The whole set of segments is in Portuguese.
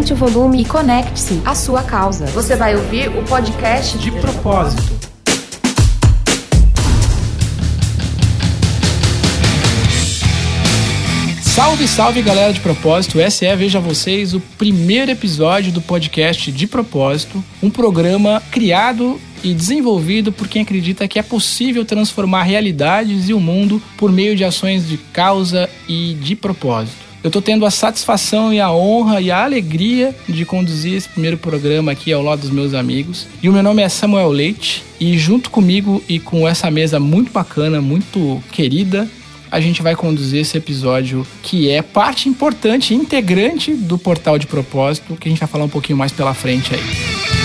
aumente o volume e conecte-se à sua causa. Você vai ouvir o podcast de propósito. Salve, salve galera de propósito! Esse é, veja vocês, o primeiro episódio do podcast de propósito, um programa criado e desenvolvido por quem acredita que é possível transformar realidades e o mundo por meio de ações de causa e de propósito. Eu estou tendo a satisfação e a honra e a alegria de conduzir esse primeiro programa aqui ao lado dos meus amigos. E o meu nome é Samuel Leite e junto comigo e com essa mesa muito bacana, muito querida, a gente vai conduzir esse episódio que é parte importante, integrante do portal de propósito, que a gente vai falar um pouquinho mais pela frente aí.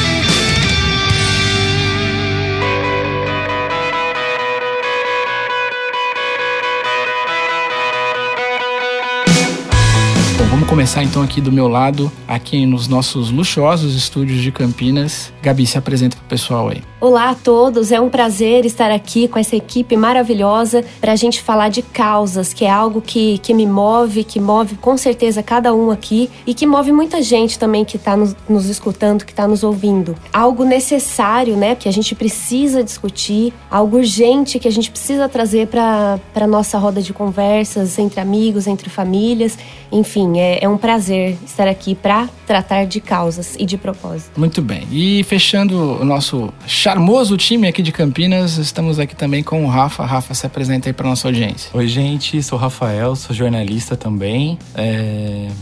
Vamos começar então aqui do meu lado, aqui nos nossos luxuosos estúdios de Campinas. Gabi, se apresenta pro pessoal aí. Olá a todos, é um prazer estar aqui com essa equipe maravilhosa para a gente falar de causas, que é algo que, que me move, que move com certeza cada um aqui e que move muita gente também que está nos, nos escutando, que está nos ouvindo. Algo necessário, né, que a gente precisa discutir, algo urgente que a gente precisa trazer para a nossa roda de conversas entre amigos, entre famílias, enfim, é, é um prazer estar aqui para tratar de causas e de propósito. Muito bem, e fechando o nosso chat charmoso time aqui de Campinas. Estamos aqui também com o Rafa. Rafa, se apresenta aí para nossa audiência. Oi, gente. Sou Rafael, sou jornalista também.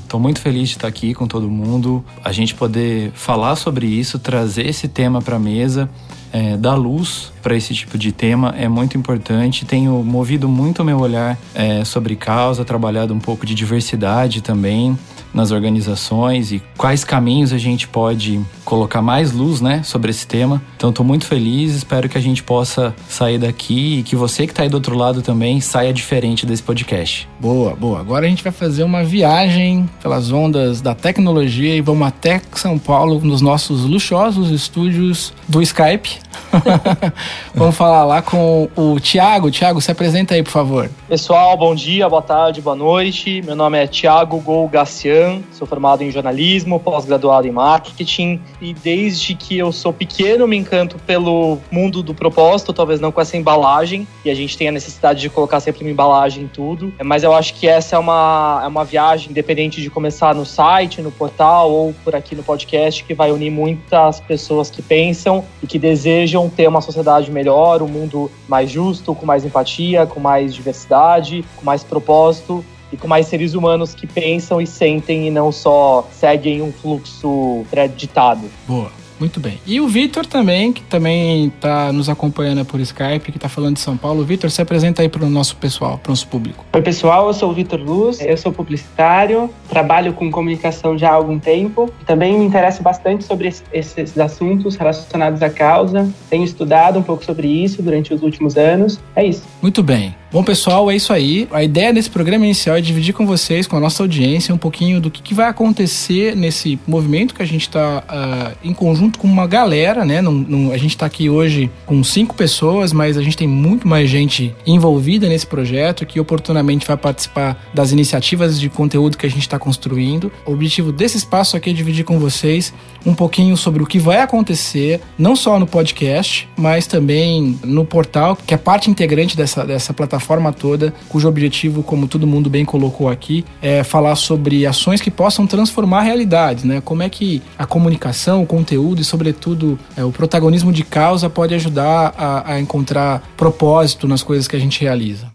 Estou é... muito feliz de estar aqui com todo mundo. A gente poder falar sobre isso, trazer esse tema para a mesa. É, dar luz para esse tipo de tema é muito importante. Tenho movido muito o meu olhar é, sobre causa, trabalhado um pouco de diversidade também nas organizações e quais caminhos a gente pode colocar mais luz, né, sobre esse tema. Então estou muito feliz, espero que a gente possa sair daqui e que você que está aí do outro lado também saia diferente desse podcast. Boa, boa. Agora a gente vai fazer uma viagem pelas ondas da tecnologia e vamos até São Paulo nos nossos luxuosos estúdios do Skype. vamos falar lá com o Tiago. Tiago, se apresenta aí, por favor. Pessoal, bom dia, boa tarde, boa noite. Meu nome é Tiago Golgacian, sou formado em jornalismo, pós-graduado em marketing e desde que eu sou pequeno me encanto pelo mundo do propósito, talvez não com essa embalagem, e a gente tem a necessidade de colocar sempre uma embalagem em tudo, mas eu acho que essa é uma, é uma viagem, independente de começar no site, no portal ou por aqui no podcast, que vai unir muitas pessoas que pensam e que desejam ter uma sociedade melhor, um mundo mais justo, com mais empatia, com mais diversidade com mais propósito e com mais seres humanos que pensam e sentem e não só seguem um fluxo pré-ditado. Boa. Muito bem. E o Vitor também, que também está nos acompanhando por Skype, que está falando de São Paulo. Vitor, se apresenta aí para o nosso pessoal, para o nosso público. Oi, pessoal, eu sou o Vitor Luz, eu sou publicitário, trabalho com comunicação já há algum tempo. Também me interesso bastante sobre esses assuntos relacionados à causa. Tenho estudado um pouco sobre isso durante os últimos anos. É isso. Muito bem. Bom, pessoal, é isso aí. A ideia desse programa inicial é dividir com vocês, com a nossa audiência, um pouquinho do que, que vai acontecer nesse movimento que a gente está uh, ah, em conjunto com uma galera, né? Não, não, a gente está aqui hoje com cinco pessoas, mas a gente tem muito mais gente envolvida nesse projeto que oportunamente vai participar das iniciativas de conteúdo que a gente está construindo. O objetivo desse espaço aqui é dividir com vocês um pouquinho sobre o que vai acontecer, não só no podcast, mas também no portal, que é parte integrante dessa, dessa plataforma toda, cujo objetivo, como todo mundo bem colocou aqui, é falar sobre ações que possam transformar realidades, né? Como é que a comunicação, o conteúdo e, sobretudo, é, o protagonismo de causa pode ajudar a, a encontrar propósito nas coisas que a gente realiza.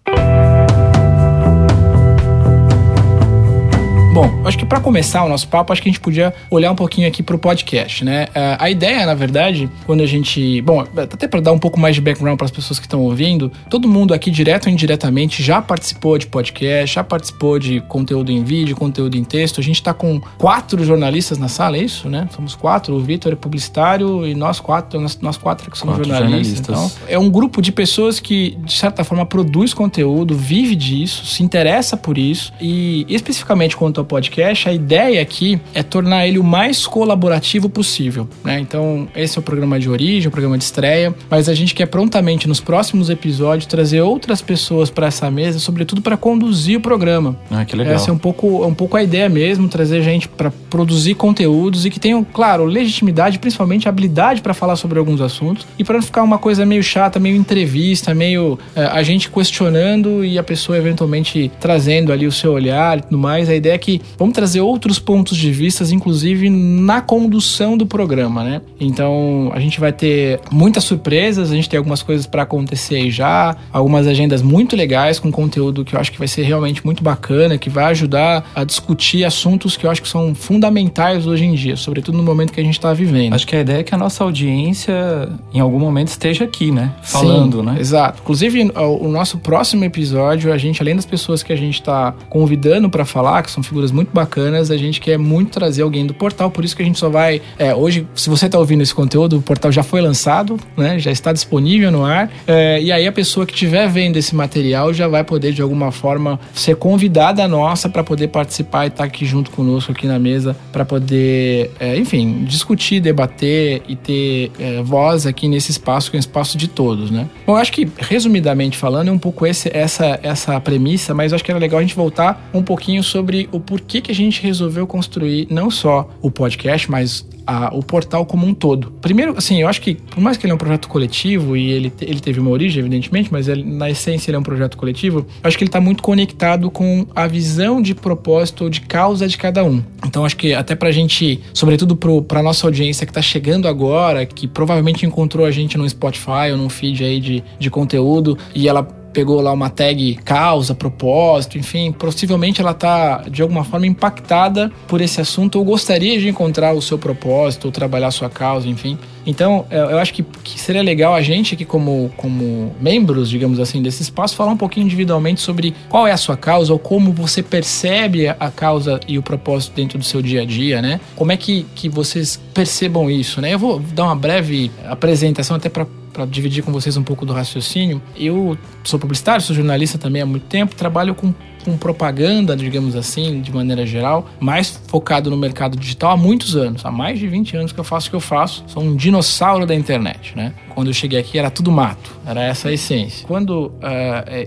Bom, acho que para começar o nosso papo, acho que a gente podia olhar um pouquinho aqui para o podcast, né? É, a ideia, na verdade, quando a gente. Bom, até para dar um pouco mais de background para as pessoas que estão ouvindo, todo mundo aqui, direto ou indiretamente, já participou de podcast, já participou de conteúdo em vídeo, conteúdo em texto. A gente está com quatro jornalistas na sala, é isso, né? Somos quatro. O Vitor é publicitário e nós quatro, nós, nós quatro que somos quatro jornalistas. jornalistas. Então, é um grupo de pessoas que, de certa forma, produz conteúdo, vive disso, se interessa por isso e, especificamente quanto ao podcast, a ideia aqui é tornar ele o mais colaborativo possível, né? Então, esse é o programa de origem, o programa de estreia, mas a gente quer prontamente nos próximos episódios trazer outras pessoas para essa mesa, sobretudo para conduzir o programa. Ah, que legal. Essa é um pouco, é um pouco a ideia mesmo, trazer gente para produzir conteúdos e que tenham, claro, legitimidade, principalmente habilidade para falar sobre alguns assuntos e para não ficar uma coisa meio chata, meio entrevista, meio é, a gente questionando e a pessoa eventualmente trazendo ali o seu olhar e tudo mais. A ideia é que vamos trazer outros pontos de vista, inclusive na condução do programa, né? Então a gente vai ter muitas surpresas, a gente tem algumas coisas para acontecer aí já, algumas agendas muito legais com conteúdo que eu acho que vai ser realmente muito bacana, que vai ajudar a discutir assuntos que eu acho que são fundamentais hoje em dia, sobretudo no momento que a gente está vivendo. Acho que a ideia é que a nossa audiência em algum momento esteja aqui, né? Falando, Sim, né? Exato. Inclusive, o, o nosso próximo episódio, a gente, além das pessoas que a gente está convidando para falar, que são figuras muito bacanas, a gente quer muito trazer alguém do portal, por isso que a gente só vai. É, hoje, se você está ouvindo esse conteúdo, o portal já foi lançado, né? Já está disponível no ar. É, e aí a pessoa que estiver vendo esse material já vai poder, de alguma forma, ser convidada nossa para poder participar e estar tá aqui junto conosco aqui na mesa para poder, é, enfim, discutir, debater e ter é, voz aqui nesse espaço, que é um espaço de todos, né? Bom, eu acho que, resumidamente falando, é um pouco esse, essa, essa premissa, mas eu acho que era legal a gente voltar um pouquinho sobre o porquê que a gente resolveu construir não só o podcast, mas a, o portal como um todo. Primeiro, assim, eu acho que, por mais que ele é um projeto coletivo e ele, ele teve uma origem, evidentemente, mas ele, na essência ele é um projeto coletivo, acho que ele está muito conectado com a visão de propósito ou de causa de cada um. Então, acho que até pra gente, sobretudo para nossa audiência que está chegando agora, que provavelmente encontrou a gente no Spotify ou num feed aí de, de conteúdo e ela pegou lá uma tag causa, propósito, enfim, possivelmente ela está de alguma forma impactada por esse assunto ou gostaria de encontrar o seu propósito ou trabalhar a sua causa, enfim. Então, eu acho que, que, seria legal a gente aqui como, como membros, digamos assim, desse espaço, falar um pouquinho individualmente sobre qual é a sua causa ou como você percebe a causa e o propósito dentro do seu dia a dia, né? Como é que, que vocês percebam isso, né? Eu vou dar uma breve apresentação até para para dividir com vocês um pouco do raciocínio. Eu sou publicitário, sou jornalista também há muito tempo, trabalho com com propaganda, digamos assim, de maneira geral, mais focado no mercado digital há muitos anos. Há mais de 20 anos que eu faço o que eu faço. Sou um dinossauro da internet, né? Quando eu cheguei aqui era tudo mato, era essa a essência. Quando uh,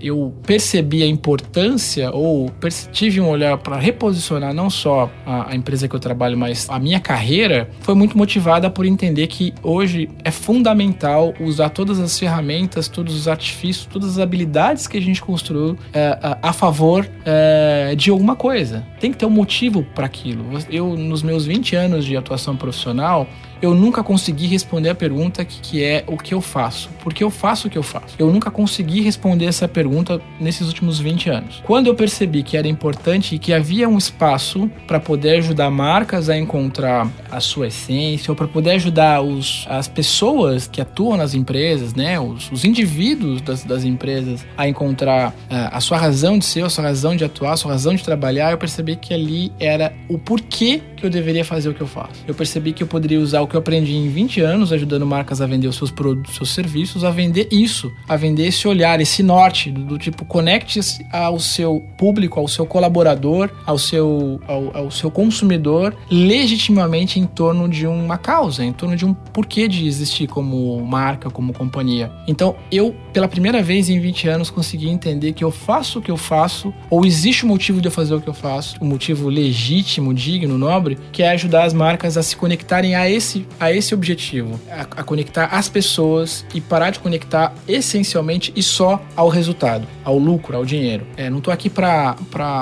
eu percebi a importância ou tive um olhar para reposicionar não só a, a empresa que eu trabalho, mas a minha carreira, foi muito motivada por entender que hoje é fundamental usar todas as ferramentas, todos os artifícios, todas as habilidades que a gente construiu uh, a favor é, de alguma coisa. Tem que ter um motivo para aquilo. Eu, nos meus 20 anos de atuação profissional, eu nunca consegui responder a pergunta que, que é o que eu faço. Por que eu faço o que eu faço? Eu nunca consegui responder essa pergunta nesses últimos 20 anos. Quando eu percebi que era importante e que havia um espaço para poder ajudar marcas a encontrar a sua essência, ou para poder ajudar os, as pessoas que atuam nas empresas, né, os, os indivíduos das, das, empresas a encontrar uh, a sua razão de ser, a sua razão de atuar, sua razão de trabalhar, eu percebi que ali era o porquê que eu deveria fazer o que eu faço. Eu percebi que eu poderia usar o que eu aprendi em 20 anos, ajudando marcas a vender os seus produtos, seus serviços, a vender isso, a vender esse olhar, esse norte, do, do tipo, conecte-se ao seu público, ao seu colaborador, ao seu, ao, ao seu consumidor, legitimamente em torno de uma causa, em torno de um porquê de existir como marca, como companhia. Então, eu, pela primeira vez em 20 anos, consegui entender que eu faço o que eu faço, ou existe um motivo de eu fazer o que eu faço, um motivo legítimo, digno, nobre, que é ajudar as marcas a se conectarem a esse a esse objetivo, a, a, conectar as pessoas e parar de conectar essencialmente e só ao resultado, ao lucro, ao dinheiro. É, não estou aqui para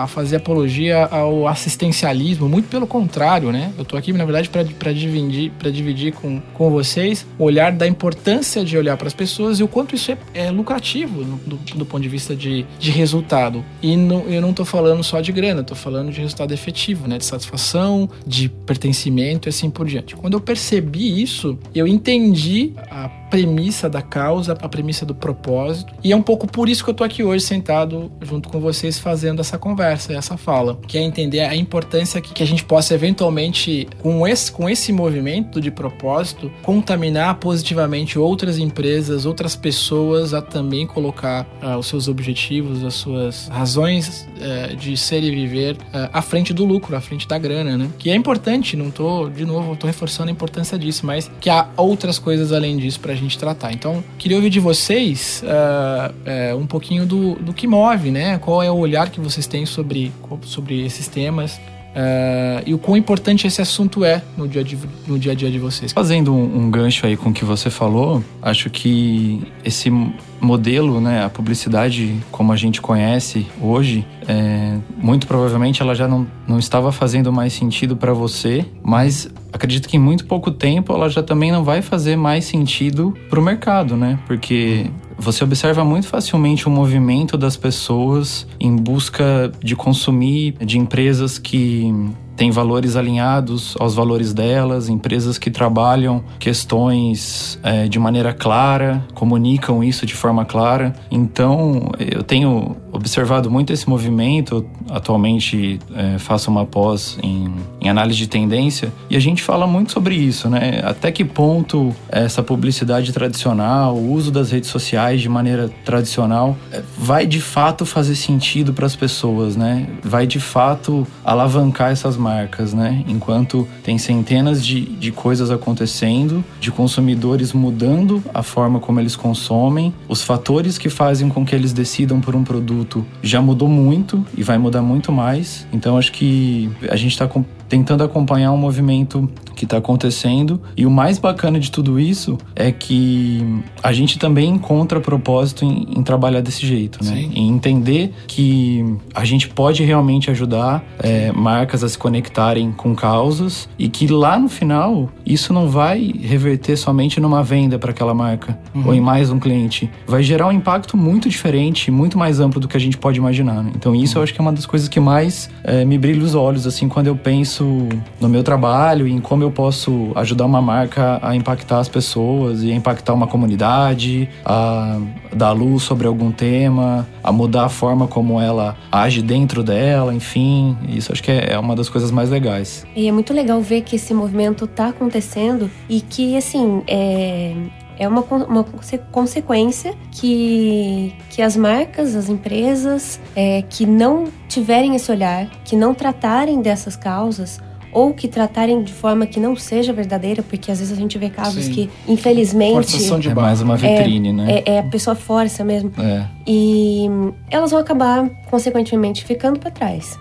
fazer apologia ao assistencialismo, muito pelo contrário, né? Eu estou aqui, na verdade, para dividir, pra dividir com, com vocês o olhar da importância de olhar para as pessoas e o quanto isso é, é lucrativo do, do, ponto de vista de, de resultado. E não, eu não estou falando só de grana, estou falando de resultado efetivo, né? De satisfação, de pertencimento e assim por diante. Quando eu percebi isso, eu entendi a premissa da causa, a premissa do propósito. E é um pouco por isso que eu tô aqui hoje sentado junto com vocês fazendo essa conversa, essa fala, que é entender a importância que, que a gente possa eventualmente com esse com esse movimento de propósito contaminar positivamente outras empresas, outras pessoas a também colocar uh, os seus objetivos, as suas razões uh, de ser e viver uh, à frente do lucro, à frente da grana, né? Que é importante, não tô de novo, tô reforçando a importância disso, mas que há outras coisas além disso pra gente tratar. Então, queria ouvir de vocês uh, uh, um pouquinho do, do que move, né? Qual é o olhar que vocês têm sobre, sobre esses temas. Uh, e o quão importante esse assunto é no dia, de, no dia a dia de vocês. Fazendo um, um gancho aí com o que você falou, acho que esse modelo, né, a publicidade como a gente conhece hoje, é, muito provavelmente ela já não, não estava fazendo mais sentido para você, mas acredito que em muito pouco tempo ela já também não vai fazer mais sentido para o mercado, né? Porque você observa muito facilmente o movimento das pessoas em busca de consumir de empresas que têm valores alinhados aos valores delas, empresas que trabalham questões é, de maneira clara, comunicam isso de forma clara. Então, eu tenho observado muito esse movimento. Atualmente, é, faço uma pós em, em análise de tendência e a gente fala muito sobre isso, né? Até que ponto essa publicidade tradicional, o uso das redes sociais de maneira tradicional, é, vai de fato fazer sentido para as pessoas, né? Vai de fato alavancar essas marcas né? Enquanto tem centenas de, de coisas acontecendo, de consumidores mudando a forma como eles consomem, os fatores que fazem com que eles decidam por um produto já mudou muito e vai mudar muito mais. Então acho que a gente está tentando acompanhar um movimento que está acontecendo. E o mais bacana de tudo isso é que a gente também encontra propósito em, em trabalhar desse jeito, né? Sim. Em entender que a gente pode realmente ajudar é, marcas a se conectarem com causas e que lá no final isso não vai reverter somente numa venda para aquela marca uhum. ou em mais um cliente. Vai gerar um impacto muito diferente, muito mais amplo do que a gente pode imaginar. Né? Então isso uhum. eu acho que é uma das coisas que mais é, me brilha os olhos assim quando eu penso no meu trabalho e em como eu posso ajudar uma marca a impactar as pessoas e a impactar uma comunidade, a dar luz sobre algum tema, a mudar a forma como ela age dentro dela, enfim. Isso acho que é, é uma das coisas mais legais. E é muito legal ver que esse movimento está acontecendo e que, assim, é, é uma, uma consequência que, que as marcas, as empresas é, que não tiverem esse olhar, que não tratarem dessas causas, ou que tratarem de forma que não seja verdadeira, porque às vezes a gente vê casos Sim. que, infelizmente. De é mais uma vitrine, é, né? É, é, a pessoa força mesmo. É. E elas vão acabar, consequentemente, ficando para trás.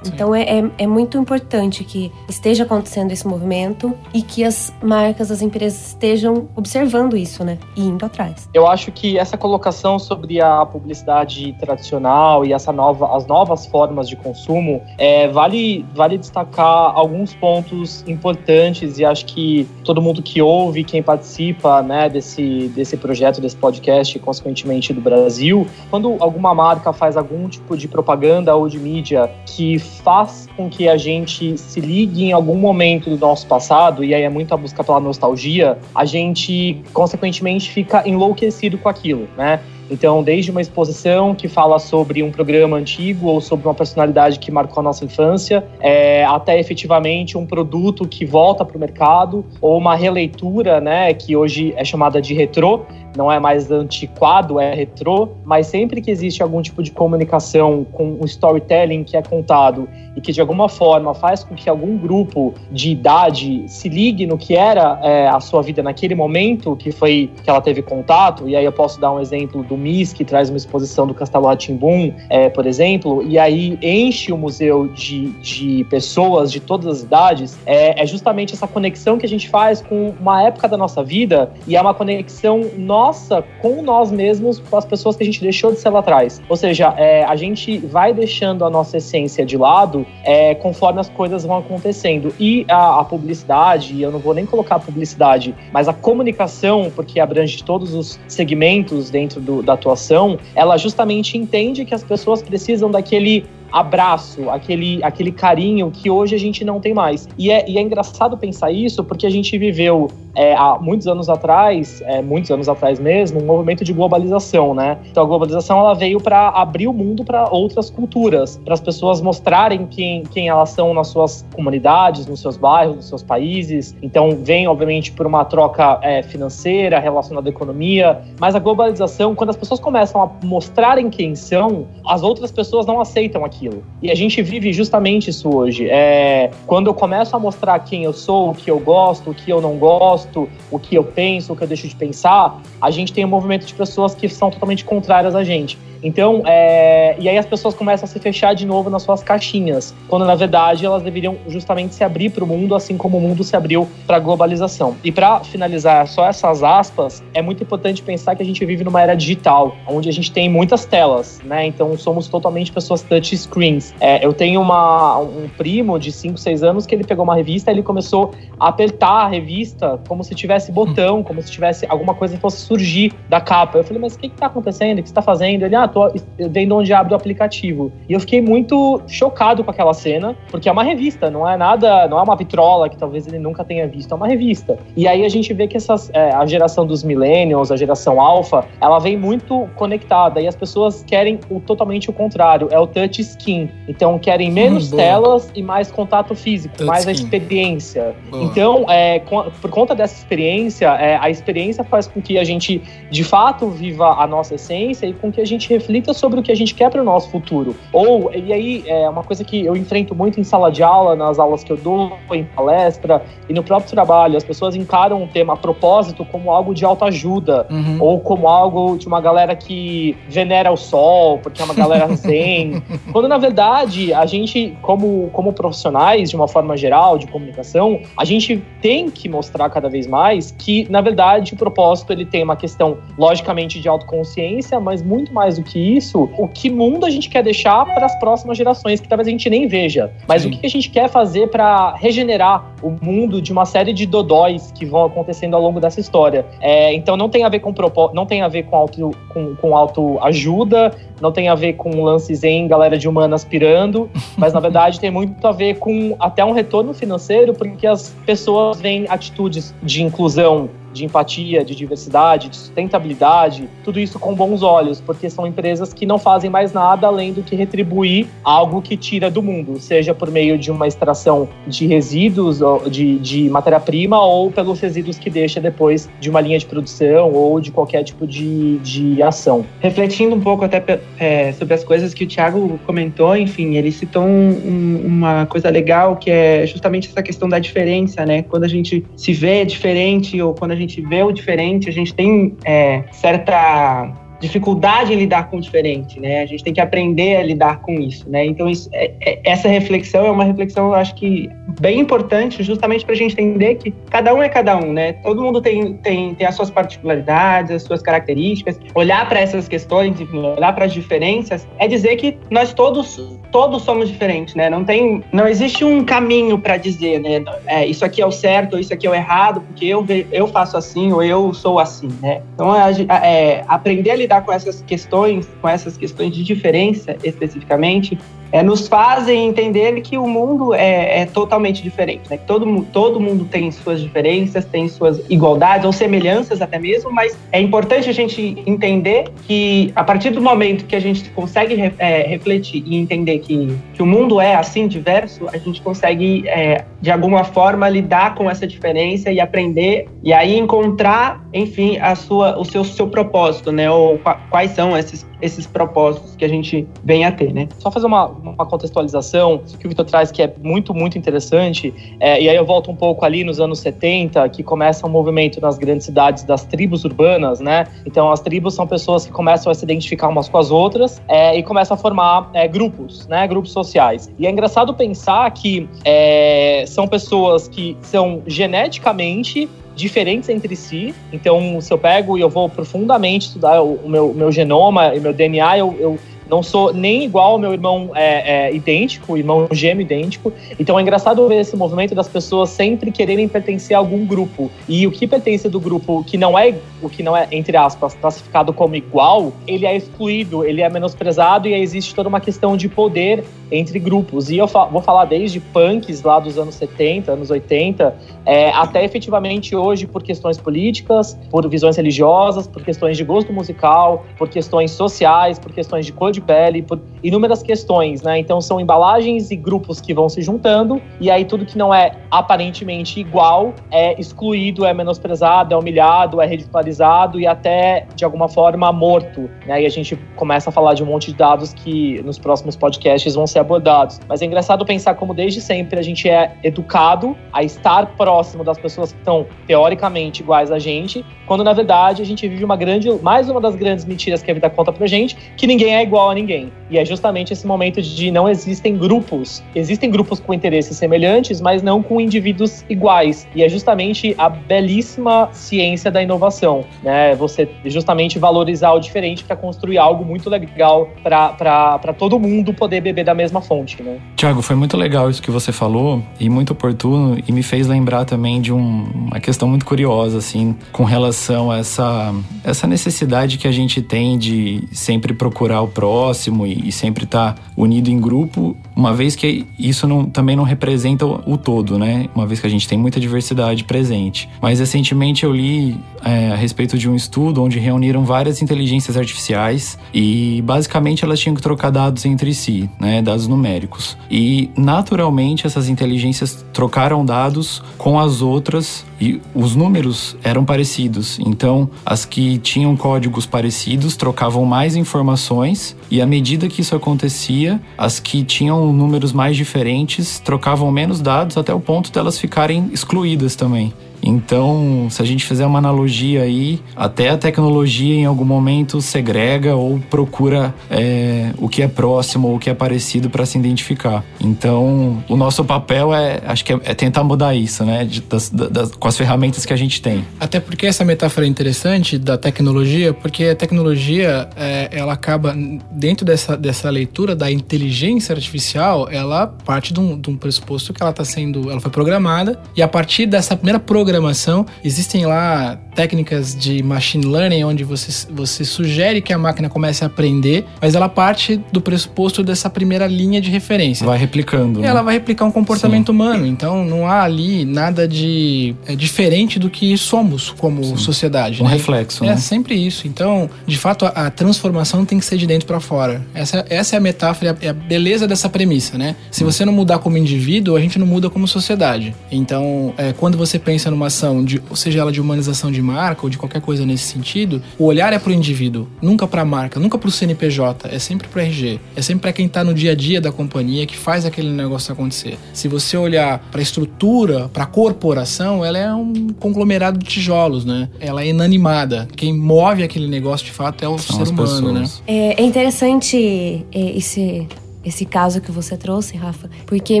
Então é, é, é, muito importante que esteja acontecendo esse movimento e que as marcas, as empresas estejam observando isso, né? E indo atrás. Eu acho que essa colocação sobre a publicidade tradicional e essa nova, as novas formas de consumo, é, vale, vale destacar alguns pontos importantes e acho que todo mundo que ouve, quem participa né, desse, desse projeto, desse podcast, consequentemente do Brasil, quando alguma marca faz algum tipo de propaganda ou de mídia que faz com que a gente se ligue em algum momento do nosso passado, e aí é muito a busca pela nostalgia, a gente, consequentemente, fica enlouquecido com aquilo, né? Então, desde uma exposição que fala sobre um programa antigo ou sobre uma personalidade que marcou a nossa infância, é, até efetivamente um produto que volta para o mercado, ou uma releitura, né, que hoje é chamada de retrô, não é mais antiquado, é retrô, mas sempre que existe algum tipo de comunicação com um storytelling que é contado e que de alguma forma faz com que algum grupo de idade se ligue no que era é, a sua vida naquele momento que foi que ela teve contato, e aí eu posso dar um exemplo do MIS, que traz uma exposição do Castelo Ratimbum, é, por exemplo, e aí enche o museu de, de pessoas de todas as idades, é, é justamente essa conexão que a gente faz com uma época da nossa vida e é uma conexão nova nossa com nós mesmos, com as pessoas que a gente deixou de ser lá atrás. Ou seja, é, a gente vai deixando a nossa essência de lado é, conforme as coisas vão acontecendo. E a, a publicidade, eu não vou nem colocar publicidade, mas a comunicação, porque abrange todos os segmentos dentro do, da atuação, ela justamente entende que as pessoas precisam daquele abraço, aquele, aquele carinho que hoje a gente não tem mais. E é, e é engraçado pensar isso porque a gente viveu é, há muitos anos atrás, é, muitos anos atrás mesmo, um movimento de globalização, né? Então a globalização ela veio para abrir o mundo para outras culturas, para as pessoas mostrarem quem, quem elas são nas suas comunidades, nos seus bairros, nos seus países. Então vem, obviamente, por uma troca é, financeira relacionada à economia, mas a globalização, quando as pessoas começam a mostrarem quem são, as outras pessoas não aceitam aquilo. E a gente vive justamente isso hoje. É, quando eu começo a mostrar quem eu sou, o que eu gosto, o que eu não gosto, gosto, o que eu penso, o que eu deixo de pensar, a gente tem um movimento de pessoas que são totalmente contrárias a gente. Então, é... e aí as pessoas começam a se fechar de novo nas suas caixinhas, quando na verdade elas deveriam justamente se abrir para o mundo, assim como o mundo se abriu para a globalização. E para finalizar só essas aspas, é muito importante pensar que a gente vive numa era digital, onde a gente tem muitas telas, né? Então somos totalmente pessoas touch screens. É, eu tenho uma, um primo de 5, 6 anos que ele pegou uma revista e ele começou a apertar a revista como se tivesse botão, como se tivesse alguma coisa que fosse surgir da capa. Eu falei, mas o que está acontecendo? O que você está fazendo? Ele, ah, tô vendo onde abre o aplicativo. E eu fiquei muito chocado com aquela cena, porque é uma revista, não é nada, não é uma vitrola que talvez ele nunca tenha visto, é uma revista. E aí a gente vê que essas, é, a geração dos millennials, a geração alfa, ela vem muito conectada e as pessoas querem o totalmente o contrário, é o touch skin. Então querem menos hum, telas e mais contato físico, touch mais skin. a experiência. Boa. Então, é, por conta dessa experiência, é, a experiência faz com que a gente de fato viva a nossa essência e com que a gente reflita sobre o que a gente quer para o nosso futuro. Ou, e aí, é uma coisa que eu enfrento muito em sala de aula, nas aulas que eu dou, em palestra e no próprio trabalho, as pessoas encaram o tema propósito como algo de autoajuda, uhum. ou como algo de uma galera que venera o sol, porque é uma galera zen. Quando, na verdade, a gente, como, como profissionais, de uma forma geral, de comunicação, a gente tem que mostrar cada vez mais que, na verdade, o propósito ele tem uma questão, logicamente, de autoconsciência, mas muito mais do que isso, o que mundo a gente quer deixar para as próximas gerações, que talvez a gente nem veja. Mas Sim. o que a gente quer fazer para regenerar o mundo de uma série de dodóis que vão acontecendo ao longo dessa história. É, então não tem a ver com não tem a ver com auto com, com autoajuda, não tem a ver com lances em galera de humanas pirando, mas na verdade tem muito a ver com até um retorno financeiro, porque as pessoas veem atitudes de inclusão de empatia, de diversidade, de sustentabilidade, tudo isso com bons olhos, porque são empresas que não fazem mais nada além do que retribuir algo que tira do mundo, seja por meio de uma extração de resíduos, de, de matéria-prima, ou pelos resíduos que deixa depois de uma linha de produção ou de qualquer tipo de, de ação. Refletindo um pouco até é, sobre as coisas que o Thiago comentou, enfim, ele citou um, um, uma coisa legal que é justamente essa questão da diferença, né? Quando a gente se vê diferente ou quando a gente gente vê o diferente, a gente tem é, certa dificuldade em lidar com o diferente, né? A gente tem que aprender a lidar com isso, né? Então isso, é, é, essa reflexão é uma reflexão, eu acho que bem importante, justamente para a gente entender que cada um é cada um, né? Todo mundo tem, tem, tem as suas particularidades, as suas características. Olhar para essas questões, olhar para as diferenças, é dizer que nós todos todos somos diferentes, né? Não tem, não existe um caminho para dizer, né? É, isso aqui é o certo, ou isso aqui é o errado, porque eu eu faço assim ou eu sou assim, né? Então é, aprender a lidar com essas questões, com essas questões de diferença especificamente, é, nos fazem entender que o mundo é, é totalmente diferente, né? Todo, todo mundo tem suas diferenças, tem suas igualdades ou semelhanças até mesmo, mas é importante a gente entender que a partir do momento que a gente consegue é, refletir e entender que, que o mundo é assim diverso, a gente consegue é, de alguma forma lidar com essa diferença e aprender e aí encontrar, enfim, a sua, o seu, seu propósito, né? Ou quais são esses, esses propósitos que a gente vem a ter, né? Só fazer uma uma contextualização que o Vitor traz que é muito, muito interessante. É, e aí eu volto um pouco ali nos anos 70, que começa um movimento nas grandes cidades das tribos urbanas, né? Então as tribos são pessoas que começam a se identificar umas com as outras é, e começam a formar é, grupos, né? Grupos sociais. E é engraçado pensar que é, são pessoas que são geneticamente diferentes entre si. Então, se eu pego e eu vou profundamente estudar o, meu, meu genoma e meu DNA, eu, eu não sou nem igual ao meu irmão é, é, idêntico, irmão gêmeo idêntico. Então é engraçado ver esse movimento das pessoas sempre quererem pertencer a algum grupo. E o que pertence do grupo que não é o que não é, entre aspas, classificado como igual, ele é excluído, ele é menosprezado e existe toda uma questão de poder entre grupos. E eu fa vou falar desde punks lá dos anos 70, anos 80, é, até efetivamente hoje por questões políticas, por visões religiosas, por questões de gosto musical, por questões sociais, por questões de cor de pele, por inúmeras questões, né? Então são embalagens e grupos que vão se juntando e aí tudo que não é aparentemente igual é excluído, é menosprezado, é humilhado, é ridicularizado e até de alguma forma morto, né? E a gente começa a falar de um monte de dados que nos próximos podcasts vão ser abordados. Mas é engraçado pensar como desde sempre a gente é educado a estar próximo das pessoas que estão teoricamente iguais a gente, quando na verdade a gente vive uma grande, mais uma das grandes mentiras que a vida conta pra gente, que ninguém é igual a ninguém. E é justamente esse momento de não existem grupos. Existem grupos com interesses semelhantes, mas não com indivíduos iguais. E é justamente a belíssima ciência da inovação, né? Você justamente valorizar o diferente para construir algo muito legal para todo mundo poder beber da mesma fonte, né? Tiago, foi muito legal isso que você falou e muito oportuno e me fez lembrar também de um, uma questão muito curiosa, assim, com relação a essa, essa necessidade que a gente tem de sempre procurar o próximo e, e sempre estar tá unido em grupo, uma vez que isso não, também não representa o, o, todo, né? Uma vez que a gente tem muita diversidade presente. Mas recentemente eu li é, a respeito de um estudo onde reuniram várias inteligências artificiais e basicamente elas tinham que trocar dados entre si, né? Numéricos. E naturalmente essas inteligências trocaram dados com as outras e os números eram parecidos. Então, as que tinham códigos parecidos trocavam mais informações e à medida que isso acontecia, as que tinham números mais diferentes trocavam menos dados até o ponto delas ficarem excluídas também. Então, se a gente fizer uma analogia aí, até a tecnologia em algum momento segrega ou procura é, o que é próximo ou o que é parecido para se identificar. Então, o nosso papel é, acho que é, é tentar mudar isso, né? De, das, das, com as ferramentas que a gente tem. Até porque essa metáfora é interessante da tecnologia, porque a tecnologia, é, ela acaba, dentro dessa, dessa leitura da inteligência artificial, ela parte de um, de um pressuposto que ela está sendo, ela foi programada, e a partir dessa primeira programação, programação. Existem lá técnicas de machine learning onde você, você sugere que a máquina comece a aprender, mas ela parte do pressuposto dessa primeira linha de referência. Vai replicando. E né? ela vai replicar um comportamento Sim. humano. Então não há ali nada de é, diferente do que somos como Sim. sociedade. Um né? reflexo. É né? sempre isso. Então, de fato, a, a, transformação tem que ser de dentro para fora. Essa, essa é a metáfora, é a beleza dessa premissa, né? Se hum. você não mudar como indivíduo, a gente não muda como sociedade. Então, é, quando você pensa numa ação, de, seja ela de humanização de marca ou de qualquer coisa nesse sentido, o olhar é para o indivíduo, nunca para a marca, nunca para o CNPJ, é sempre para RG, é sempre para quem está no dia a dia da companhia que faz aquele negócio acontecer. Se você olhar para a estrutura, para a corporação, ela é um conglomerado de tijolos, né? Ela é inanimada. Quem move aquele negócio de fato é o São ser humano, né? pessoas. né? É, é interessante é, esse esse caso que você trouxe, Rafa, porque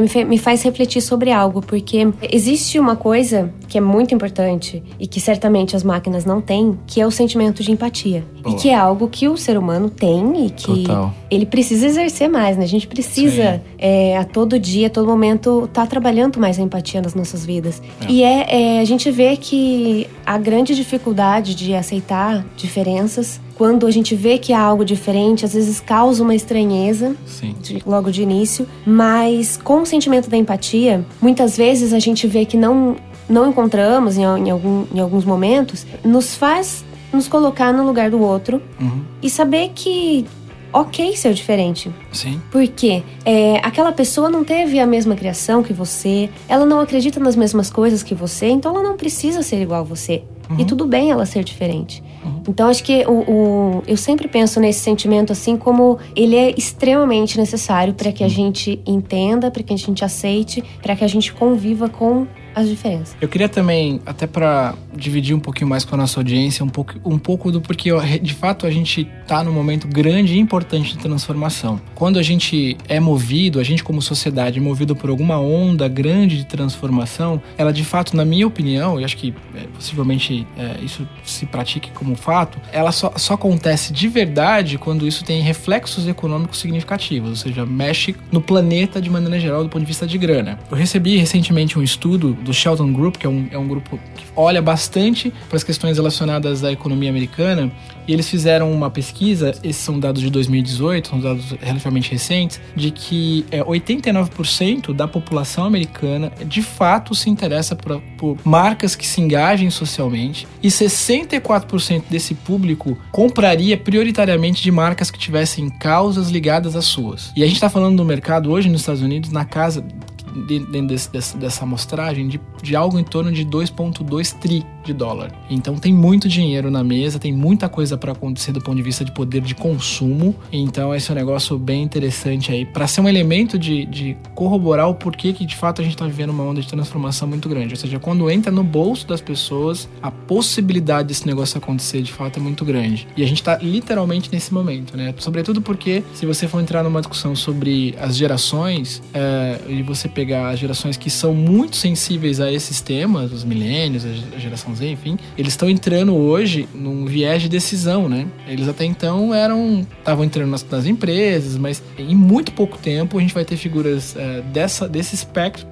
me, me faz refletir sobre algo, porque existe uma coisa que é muito importante e que certamente as máquinas não têm, que é o sentimento de empatia. Boa. E que é algo que o ser humano tem e que Total. ele precisa exercer mais, né? A gente precisa é, a todo dia, a todo momento, estar tá trabalhando mais a empatia nas nossas vidas. É. E é, é, a gente vê que a grande dificuldade de aceitar diferenças quando a gente vê que há algo diferente, às vezes causa uma estranheza de, logo de início, mas com o sentimento da empatia, muitas vezes a gente vê que não, não encontramos em, em, algum, em alguns momentos, nos faz nos colocar no lugar do outro uhum. e saber que ok ser diferente. Sim. Porque é, aquela pessoa não teve a mesma criação que você, ela não acredita nas mesmas coisas que você, então ela não precisa ser igual a você. Uhum. E tudo bem ela ser diferente. Uhum. Então acho que o, o, eu sempre penso nesse sentimento assim como ele é extremamente necessário para que a gente entenda, para que a gente aceite, para que a gente conviva com as diferenças. Eu queria também, até para dividir um pouquinho mais com a nossa audiência um pouco, um pouco do porque de fato a gente está num momento grande e importante de transformação. Quando a gente é movido, a gente como sociedade é movido por alguma onda grande de transformação, ela de fato, na minha opinião, e acho que é, possivelmente é, isso se pratique como fato, ela só, só acontece de verdade quando isso tem reflexos econômicos significativos, ou seja, mexe no planeta de maneira geral do ponto de vista de grana. Eu recebi recentemente um estudo do Sheldon Group, que é um, é um grupo que olha bastante para as questões relacionadas à economia americana, e eles fizeram uma pesquisa, esses são dados de 2018, são dados relativamente recentes, de que é, 89% da população americana de fato se interessa por, por marcas que se engajem socialmente e 64% desse público compraria prioritariamente de marcas que tivessem causas ligadas às suas. E a gente está falando do mercado hoje nos Estados Unidos na casa dentro dessa, dessa amostragem de, de algo em torno de 2,2 tri de dólar. Então tem muito dinheiro na mesa, tem muita coisa para acontecer do ponto de vista de poder de consumo. Então esse é um negócio bem interessante aí para ser um elemento de, de corroborar o porquê que de fato a gente está vivendo uma onda de transformação muito grande. Ou seja, quando entra no bolso das pessoas, a possibilidade desse negócio acontecer de fato é muito grande. E a gente está literalmente nesse momento, né? Sobretudo porque se você for entrar numa discussão sobre as gerações é, e você pegar as gerações que são muito sensíveis a esses temas, os milênios, a geração Enfim, eles estão entrando hoje num viés de decisão, né? Eles até então eram. estavam entrando nas, nas, empresas, mas em muito pouco tempo a gente vai ter figuras é, dessa, desse espectro,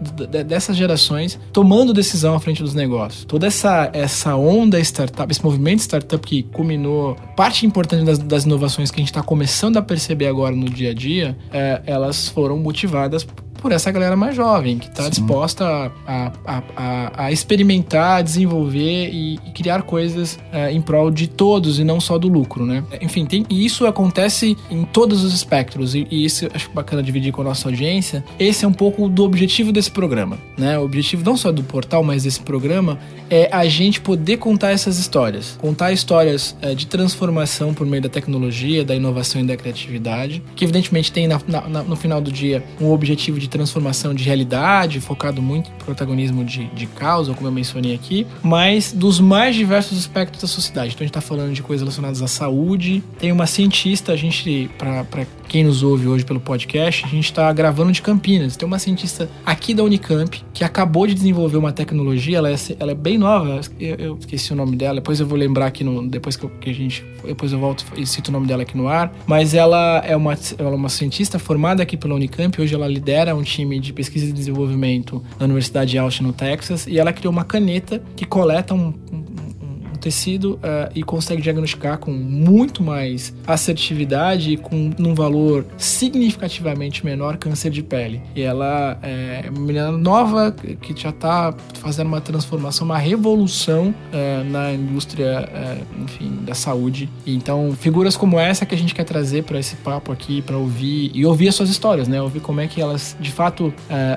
dessas gerações, tomando decisão à frente dos negócios. Toda essa, essa onda startup, esse movimento startup que culminou, parte importante das, das inovações que a gente está começando a perceber agora no dia a dia, é, elas foram motivadas por essa galera mais jovem, que está disposta a, a, a, a, experimentar, desenvolver e, e criar coisas é, em prol de todos e não só do lucro, né? Enfim, tem, e isso acontece em todos os espectros e, e isso acho bacana dividir com a nossa audiência. Esse é um pouco do objetivo desse programa, né? O objetivo não só do portal, mas desse programa é a gente poder contar essas histórias, contar histórias é, de transformação por meio da tecnologia, da inovação e da criatividade, que evidentemente tem na, na, no final do dia um objetivo de transformação de realidade, focado muito em protagonismo de, de causa, como eu mencionei aqui, mas dos mais diversos aspectos da sociedade. Então a gente está falando de coisas relacionadas à saúde. Tem uma cientista, a gente, para quem nos ouve hoje pelo podcast, a gente está gravando de Campinas. Tem uma cientista aqui da Unicamp que acabou de desenvolver uma tecnologia, ela é, ela é bem nova, eu, eu, esqueci o nome dela, depois eu vou lembrar aqui no, depois que, eu, que, a gente, depois eu volto e cito o nome dela aqui no ar, mas ela é uma, ela é uma cientista formada aqui pela Unicamp, hoje ela lidera um time de pesquisa e desenvolvimento na Universidade de Austin, no Texas, e ela criou uma caneta que coleta um, um tecido uh, e consegue diagnosticar com muito mais assertividade e com um valor significativamente menor câncer de pele. E ela é uma menina nova que já está fazendo uma transformação, uma revolução uh, na indústria, uh, enfim, da saúde. Então, figuras como essa que a gente quer trazer para esse papo aqui, para ouvir e ouvir as suas histórias, né? Ouvir como é que elas, de fato,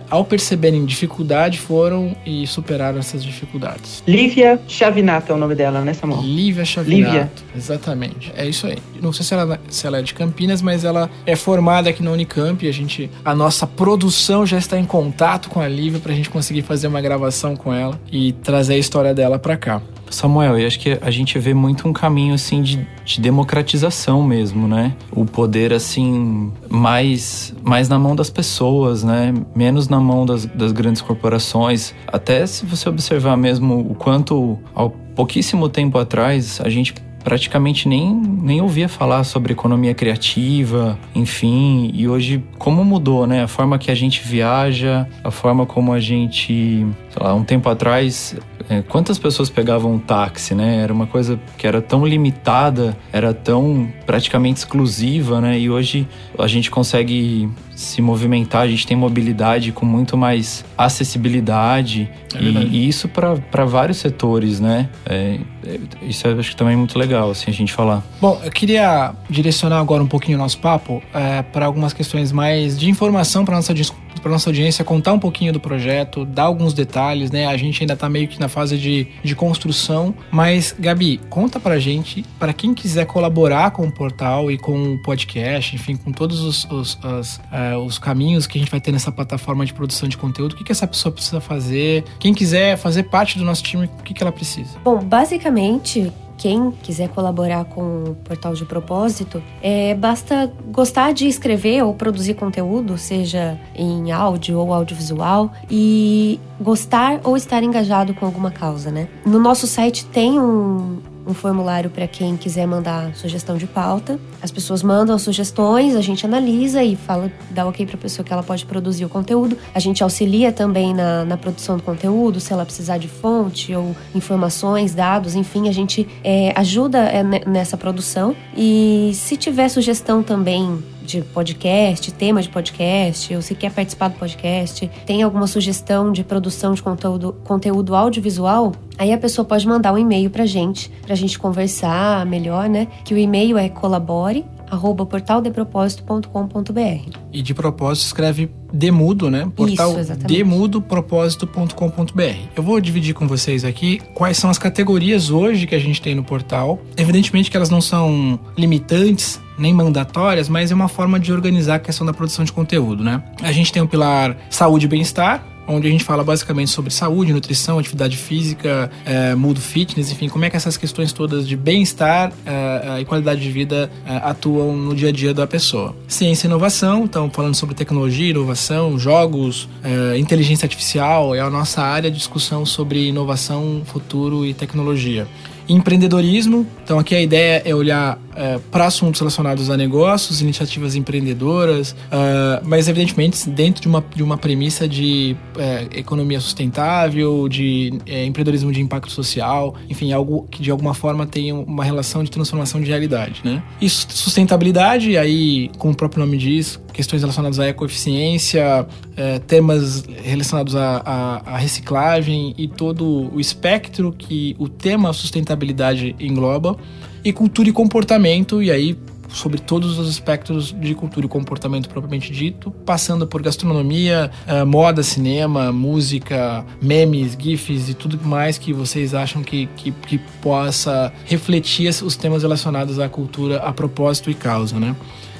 ao perceberem dificuldade, foram e superaram essas dificuldades. Lívia Chavinato é o nome dela dela, né, Samuel? Lívia Xavinato. Lívia. Exatamente. É isso aí. Não sei se ela, se ela é de Campinas, mas ela é formada aqui na Unicamp e a gente, a nossa produção já está em contato com a Lívia pra gente conseguir fazer uma gravação com ela e trazer a história dela pra cá. Samuel, eu acho que a gente vê muito um caminho assim de, de, democratização mesmo, né? O poder assim mais mais na mão das pessoas, né? Menos na mão das, das grandes corporações. Até se você observar mesmo o quanto ao pouquíssimo tempo atrás a gente praticamente nem, nem ouvia falar sobre economia criativa, enfim, e hoje como mudou, né? A forma que a gente viaja, a forma como a gente, sei lá, um tempo atrás, é, quantas pessoas pegavam um táxi, né? Era uma coisa que era tão limitada, era tão praticamente exclusiva, né? E hoje a gente consegue se movimentar, a gente tem mobilidade com muito mais acessibilidade é e, e, isso para vários setores, né? É, é, isso eu acho que também é muito legal, assim, a gente falar. Bom, eu queria direcionar agora um pouquinho o nosso papo é, para algumas questões mais de informação para nossa para nossa audiência, contar um pouquinho do projeto, dar alguns detalhes né? A gente ainda tá meio que na fase de, de construção. Mas, Gabi, conta pra gente, para quem quiser colaborar com o portal e com o podcast, enfim, com todos os, os, os, uh, os caminhos que a gente vai ter nessa plataforma de produção de conteúdo, o que, que essa pessoa precisa fazer? Quem quiser fazer parte do nosso time, o que, que ela precisa? Bom, basicamente, quem quiser colaborar com o portal de propósito, é, basta gostar de escrever ou produzir conteúdo, seja em áudio ou audiovisual, e gostar ou estar engajado com alguma causa, né? No nosso site tem um, um formulário para quem quiser mandar sugestão de pauta. As pessoas mandam sugestões, a gente analisa e fala, dá ok para a pessoa que ela pode produzir o conteúdo. A gente auxilia também na, na produção do conteúdo, se ela precisar de fonte ou informações, dados, enfim, a gente é, ajuda é, nessa produção. E se tiver sugestão também de podcast, tema de podcast, ou se quer participar do podcast, tem alguma sugestão de produção de conteúdo, conteúdo audiovisual, aí a pessoa pode mandar um e-mail pra gente, pra gente conversar melhor, né? Que o e-mail é colabore arroba portaldepropósito.com.br. E de propósito escreve demudo, né? Portal demudopropósito.com.br. Eu vou dividir com vocês aqui quais são as categorias hoje que a gente tem no portal. Evidentemente que elas não são limitantes nem mandatórias, mas é uma forma de organizar a questão da produção de conteúdo, né? A gente tem o pilar saúde e bem-estar, onde a gente fala basicamente sobre saúde, nutrição, atividade física, é, mood fitness, enfim, como é que essas questões todas de bem-estar é, e qualidade de vida é, atuam no dia a dia da pessoa. Ciência e inovação, então falando sobre tecnologia, inovação, jogos, é, inteligência artificial, é a nossa área de discussão sobre inovação, futuro e tecnologia empreendedorismo. Então aqui a ideia é olhar é, para assuntos relacionados a negócios, iniciativas empreendedoras, uh, mas evidentemente dentro de uma, de uma premissa de é, economia sustentável, de é, empreendedorismo de impacto social, enfim, algo que de alguma forma tenha uma relação de transformação de realidade, né? E sustentabilidade, aí, como o próprio nome diz, questões relacionadas à ecoeficiência, é, temas relacionados à, à, reciclagem e todo o espectro que o tema sustentabilidade engloba, e cultura e comportamento, e aí sobre todos os aspectos de cultura e comportamento propriamente dito, passando por gastronomia, uh, moda, cinema, música, memes, gifs e tudo mais que vocês acham que, que, que possa refletir os temas relacionados à cultura a propósito e causa, né?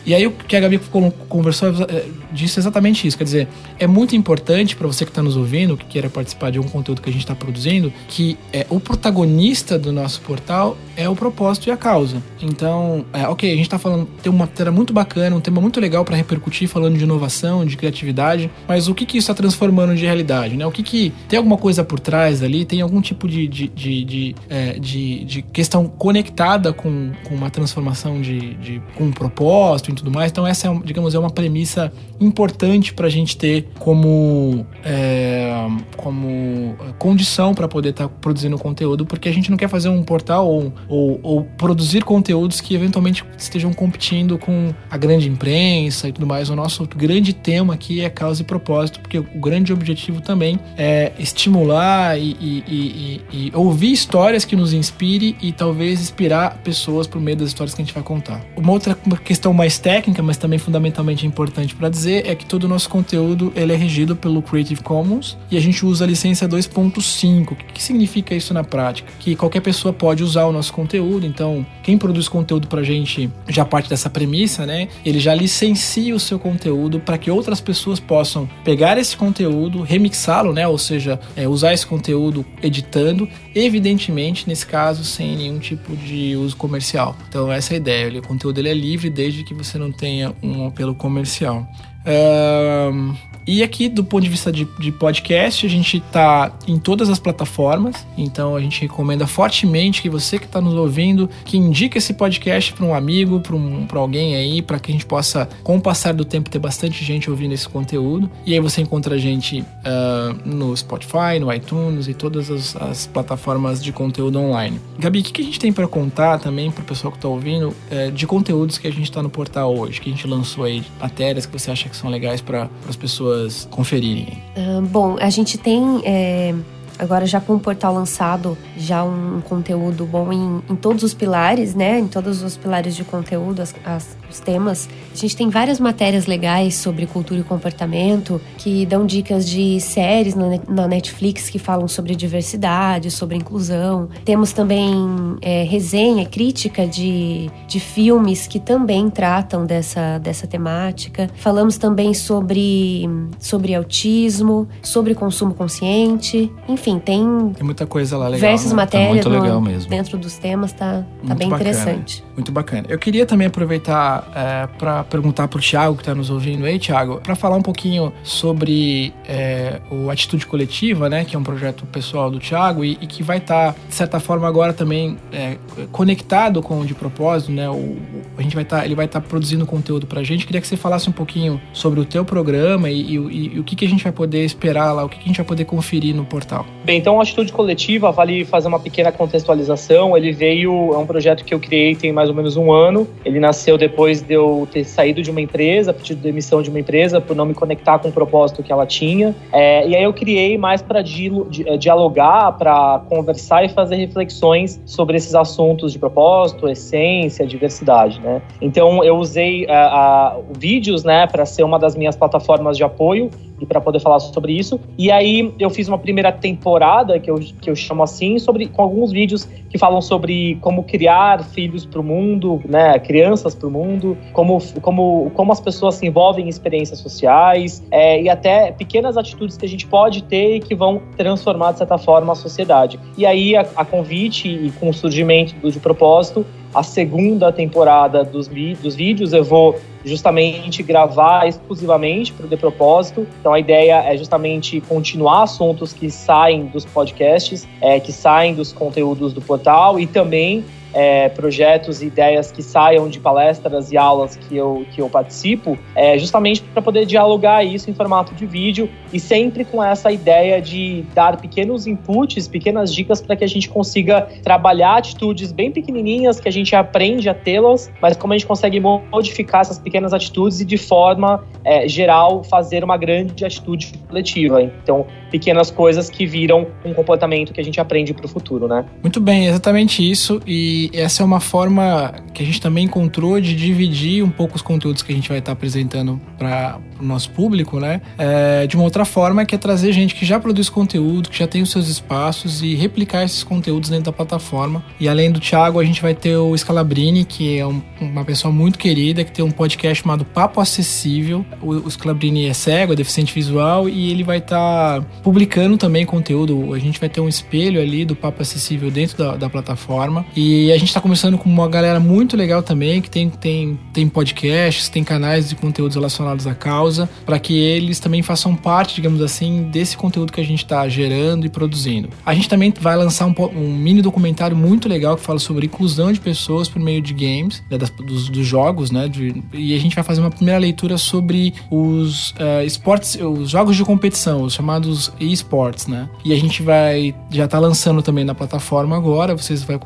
E aí o que a Gabi conversou é, disse exatamente isso. Quer dizer, é muito importante para você que está nos ouvindo, que queira participar de algum conteúdo que a gente está produzindo, que é, o protagonista do nosso portal é o propósito e a causa. Então, é, ok, a gente está falando, tem uma matéria muito bacana, um tema muito legal para repercutir, falando de inovação, de criatividade, mas o que, que isso está transformando de realidade? Né? O que, que tem alguma coisa por trás ali? Tem algum tipo de, de, de, de, é, de, de questão conectada com, com uma transformação de, de com um propósito? Tudo mais. Então essa é, digamos, é uma premissa importante para a gente ter como, é, como condição para poder estar tá produzindo conteúdo, porque a gente não quer fazer um portal ou, ou, ou, produzir conteúdos que eventualmente estejam competindo com a grande imprensa e tudo mais. O nosso grande tema aqui é causa e propósito, porque o grande objetivo também é estimular e, e, e, e ouvir histórias que nos inspire e talvez inspirar pessoas por meio das histórias que a gente vai contar. Uma outra questão mais técnica, mas também fundamentalmente importante para dizer, é que todo o nosso conteúdo ele é regido pelo Creative Commons e a gente usa a licença 2.5. O que, que significa isso na prática? Que qualquer pessoa pode usar o nosso conteúdo, então quem produz conteúdo para a gente já parte dessa premissa, né? Ele já licencia o seu conteúdo para que outras pessoas possam pegar esse conteúdo, remixá-lo, né? Ou seja, é, usar esse conteúdo editando, evidentemente, nesse caso, sem nenhum tipo de uso comercial. Então essa é a ideia. O conteúdo ele é livre desde que você não tenha um apelo comercial. Um, e aqui, do ponto de vista de, de podcast, a gente está em todas as plataformas. Então, a gente recomenda fortemente que você que está nos ouvindo, que indique esse podcast para um amigo, para um, alguém aí, para que a gente possa, com o passar do tempo, ter bastante gente ouvindo esse conteúdo. E aí você encontra a gente uh, no Spotify, no iTunes e todas as, as, plataformas de conteúdo online. Gabi, o que, que a gente tem para contar também para o pessoal que está ouvindo uh, de conteúdos que a gente está no portal hoje, que a gente lançou aí, matérias que você acha que são legais para as pessoas conferirem? Uh, bom, a gente tem é, agora já com o portal lançado, já um conteúdo bom em, em todos os pilares, né? Em todos os pilares de conteúdo, as, as, os temas. A gente tem várias matérias legais sobre cultura e comportamento que dão dicas de séries na, na Netflix que falam sobre diversidade, sobre inclusão. Temos também é, resenha, crítica de, de filmes que também tratam dessa, dessa temática. Falamos também sobre, sobre autismo, sobre consumo consciente. Enfim, tem, Tem muita coisa lá legal. diversas né? matérias Tá muito legal no- mesmo. dentro dos temas, tá, tá Muito bem bacana. interessante. Muito bacana. Eu queria também aproveitar é, para perguntar para o Thiago, que está nos ouvindo aí, Thiago, para falar um pouquinho sobre é, o Atitude Coletiva, né, que é um projeto pessoal do Thiago e, e que vai estar, de certa forma, agora também é, conectado com o de propósito, né? O, a gente vai estar, ele vai estar produzindo conteúdo para a gente. Queria que você falasse um pouquinho sobre o teu programa e, o- e- e o que, que a gente vai poder esperar lá, o que, que a gente vai poder conferir no portal. Bem, então a Atitude Coletiva, vale fazer uma pequena contextualização. Ele veio, é um projeto que eu criei tem mais ou menos um ano. Ele nasceu depois de eu ter saído de uma empresa, pedido demissão de uma empresa, por não me conectar com o propósito que ela tinha. É, e aí eu criei mais para dialogar, para conversar e fazer reflexões sobre esses assuntos de propósito, essência, diversidade, né? Então eu usei ah, ah, vídeos, né, para ser uma das minhas plataformas de apoio e para poder falar sobre isso. E aí eu fiz uma primeira temporada que eu, que eu chamo assim, sobre com alguns vídeos que falam sobre como criar filhos para o mundo, né, crianças para o mundo, como, como, como as pessoas se envolvem em experiências sociais é, e até pequenas atitudes que a gente pode ter e que vão transformar de certa forma a sociedade. E aí a, a convite e com o surgimento do de propósito a segunda temporada dos, dos vídeos eu vou justamente gravar exclusivamente para o De Propósito. Então a ideia é justamente continuar assuntos que saem dos podcasts, é, que saem dos conteúdos do portal e também é, projetos e ideias que saiam de palestras e aulas que eu, que eu participo, é, justamente para poder dialogar isso em formato de vídeo e sempre com essa ideia de dar pequenos inputs, pequenas dicas para que a gente consiga trabalhar atitudes bem pequenininhas que a gente aprende a tê-las, mas como a gente consegue modificar essas pequenas atitudes e de forma é, geral fazer uma grande atitude coletiva. Então, pequenas coisas que viram um comportamento que a gente aprende para o futuro, né? Muito bem, exatamente isso. E essa é uma forma que a gente também encontrou de dividir um pouco os conteúdos que a gente vai estar apresentando para o nosso público, né? É, de uma outra forma, que é trazer gente que já produz conteúdo, que já tem os seus espaços e replicar esses conteúdos dentro da plataforma. E além do Thiago, a gente vai ter o Scalabrini, que é um- uma pessoa muito querida, que tem um podcast chamado Papo Acessível. O, o Scalabrini é cego, é deficiente visual e ele vai estar publicando também conteúdo. A gente vai ter um espelho ali do Papo Acessível dentro da, da plataforma. E a gente está começando com uma galera muito legal também, que tem, tem, tem podcasts, tem canais de conteúdos relacionados à causa, para que eles também façam parte, digamos assim, desse conteúdo que a gente está gerando e produzindo. A gente também vai lançar um, um mini documentário muito legal que fala sobre inclusão de pessoas por meio de games, né, das- dos, dos jogos, né? de- e a gente vai fazer uma primeira leitura sobre os eh, esportes, os jogos de competição, os chamados esports, né? E a gente vai já tá lançando também na plataforma agora. Vocês com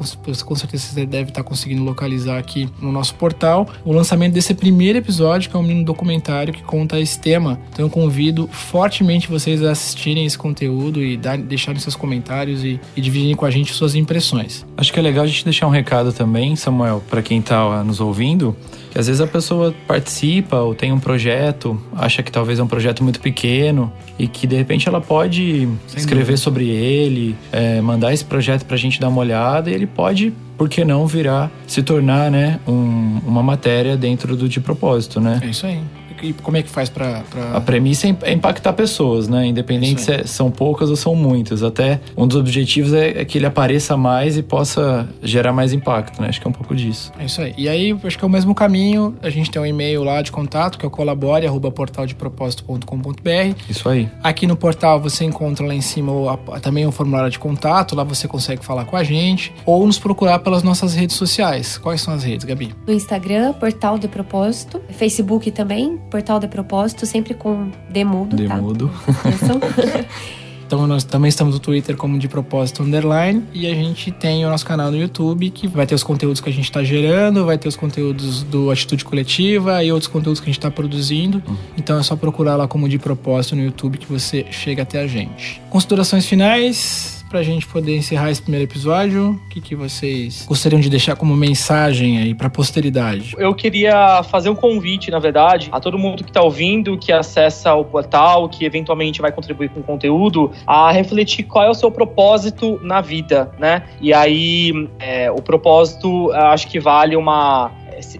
com certeza você deve estar conseguindo localizar aqui no nosso portal o lançamento desse primeiro episódio, que é um mini documentário que conta esse tema. Então eu convido fortemente vocês a assistirem esse conteúdo e dar, deixarem seus comentários e, e dividirem com a gente suas impressões. Acho que é legal a gente deixar um recado também, Samuel, para quem tá nos ouvindo, que às vezes a pessoa participa ou tem um projeto, acha que talvez é um projeto muito pequeno e que de repente ela pode escrever sobre ele, é, mandar esse projeto pra gente dar uma olhada e ele pode, por que não, virar, se tornar, né, um- uma matéria dentro do de propósito, né? É isso aí. E como é que faz pra. pra- A premissa é é impactar pessoas, né? Independente se é- são poucas ou são muitas. Até um dos objetivos é, é que ele apareça mais e possa gerar mais impacto, né? Acho que é um pouco disso. É isso aí. E aí, acho que é o mesmo caminho. A gente tem um e-mail lá de contato, que é o colabore.portaldepropósito.com.br. Isso aí. Aqui no portal você encontra lá em cima também o formulário de contato, lá você consegue falar com a gente, ou nos procurar pelas nossas redes sociais. Quais são as redes, Gabi? No Instagram, Portal de Propósito. Facebook também, Portal de Propósito, sempre com demudo, tá? Demudo. Atenção. Então nós também estamos no Twitter como de propósito underline e a gente tem o nosso canal no YouTube que vai ter os conteúdos que a gente está gerando, vai ter os conteúdos do Atitude Coletiva e outros conteúdos que a gente está produzindo. Então é só procurar lá como de propósito no YouTube que você chega até a gente. Considerações finais pra gente poder encerrar esse primeiro episódio, o que, que vocês gostariam de deixar como mensagem aí pra posteridade? Eu queria fazer um convite, na verdade, a todo mundo que está ouvindo, que acessa o portal, que eventualmente vai contribuir com o conteúdo, a refletir qual é o seu propósito na vida, né? E aí, é, o propósito, acho que vale uma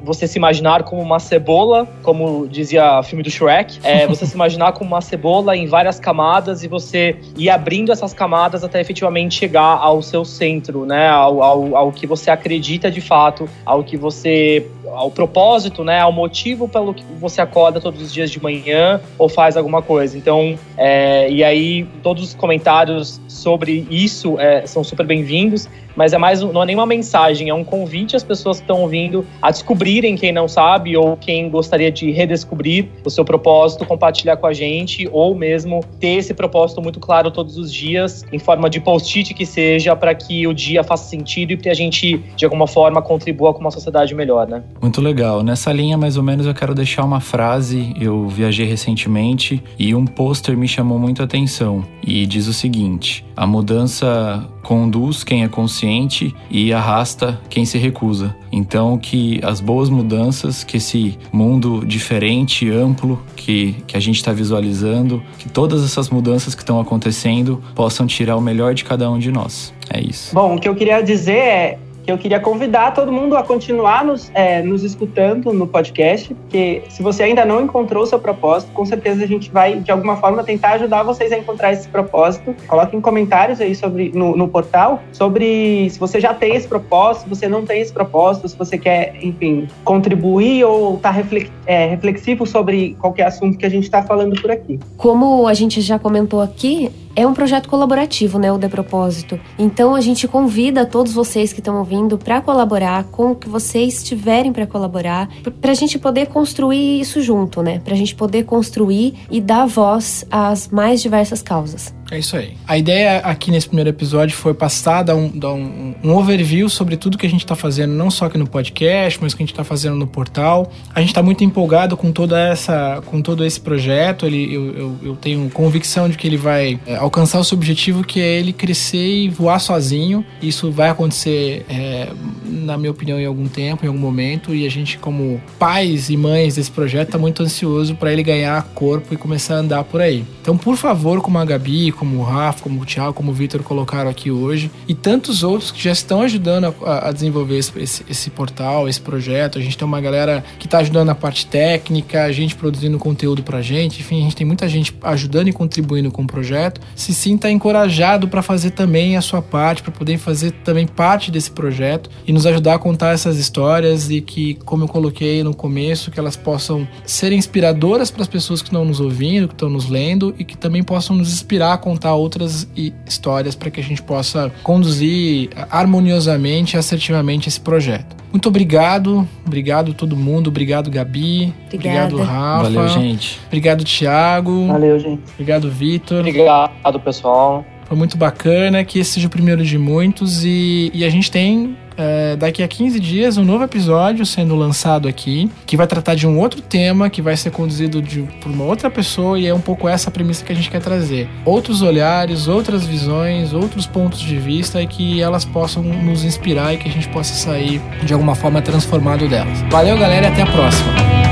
você se imaginar como uma cebola, como dizia o filme do Shrek, é você se imaginar como uma cebola em várias camadas e você ir abrindo essas camadas até efetivamente chegar ao seu centro, né? Ao, ao, ao que você acredita de fato, ao que você ao propósito, né, ao motivo pelo que você acorda todos os dias de manhã ou faz alguma coisa. Então, é, e aí todos os comentários sobre isso é, são super bem-vindos mas é mais não é nenhuma mensagem, é um convite às pessoas que estão ouvindo a descobrirem quem não sabe ou quem gostaria de redescobrir o seu propósito, compartilhar com a gente ou mesmo ter esse propósito muito claro todos os dias, em forma de post-it que seja, para que o dia faça sentido e que a gente de alguma forma contribua com uma sociedade melhor, né? Muito legal. Nessa linha mais ou menos eu quero deixar uma frase, eu viajei recentemente e um pôster me chamou muito a atenção e diz o seguinte: a mudança conduz quem é consciente e arrasta quem se recusa. Então, que as boas mudanças, que esse mundo diferente, amplo que, que a gente está visualizando, que todas essas mudanças que estão acontecendo possam tirar o melhor de cada um de nós. É isso. Bom, o que eu queria dizer é que eu queria convidar todo mundo a continuar nos, é, nos escutando no podcast, porque se você ainda não encontrou o seu propósito, com certeza a gente vai, de alguma forma, tentar ajudar vocês a encontrar esse propósito. Coloquem comentários aí sobre, no, no portal sobre se você já tem esse propósito, se você não tem esse propósito, se você quer, enfim, contribuir ou estar tá é, reflexivo sobre qualquer assunto que a gente está falando por aqui. Como a gente já comentou aqui, é um projeto colaborativo, né, o De Propósito. Então a gente convida todos vocês que estão ouvindo para colaborar com o que vocês tiverem para colaborar, para a gente poder construir isso junto, né? Para a gente poder construir e dar voz às mais diversas causas. É isso aí. A ideia aqui nesse primeiro episódio foi passar, dar um, dar um, um overview sobre tudo que a gente está fazendo, não só aqui no podcast, mas que a gente está fazendo no portal. A gente está muito empolgado com toda essa, com todo esse projeto. Ele, eu, eu, eu tenho convicção de que ele vai é, alcançar o seu objetivo, que é ele crescer e voar sozinho. Isso vai acontecer, é, na minha opinião, em algum tempo, em algum momento. E a gente, como pais e mães desse projeto, está muito ansioso para ele ganhar corpo e começar a andar por aí. Então, por favor, como a Gabi, como o Rafa, como o Thiago, como o Vitor colocaram aqui hoje, e tantos outros que já estão ajudando a, a desenvolver esse, esse, portal, esse projeto. A gente tem uma galera que está ajudando na parte técnica, a gente produzindo conteúdo pra gente, enfim, a gente tem muita gente ajudando e contribuindo com o projeto. Se sinta encorajado para fazer também a sua parte, para poder fazer também parte desse projeto e nos ajudar a contar essas histórias e que, como eu coloquei no começo, que elas possam ser inspiradoras para as pessoas que estão nos ouvindo, que estão nos lendo e que também possam nos inspirar a contar outras histórias para que a gente possa conduzir harmoniosamente e assertivamente esse projeto. Muito obrigado, obrigado todo mundo, obrigado Gabi, Obrigada. obrigado Rafa. Valeu, gente. Obrigado Thiago. Valeu, gente. Obrigado Vitor. Obrigado, pessoal. Foi muito bacana, que esse seja o primeiro de muitos e, e a gente tem é, daqui a 15 dias um novo episódio sendo lançado aqui, que vai tratar de um outro tema, que vai ser conduzido de, por uma outra pessoa, e é um pouco essa a premissa que a gente quer trazer. Outros olhares, outras visões, outros pontos de vista e que elas possam nos inspirar e que a gente possa sair de alguma forma transformado delas. Valeu, galera, e até a próxima.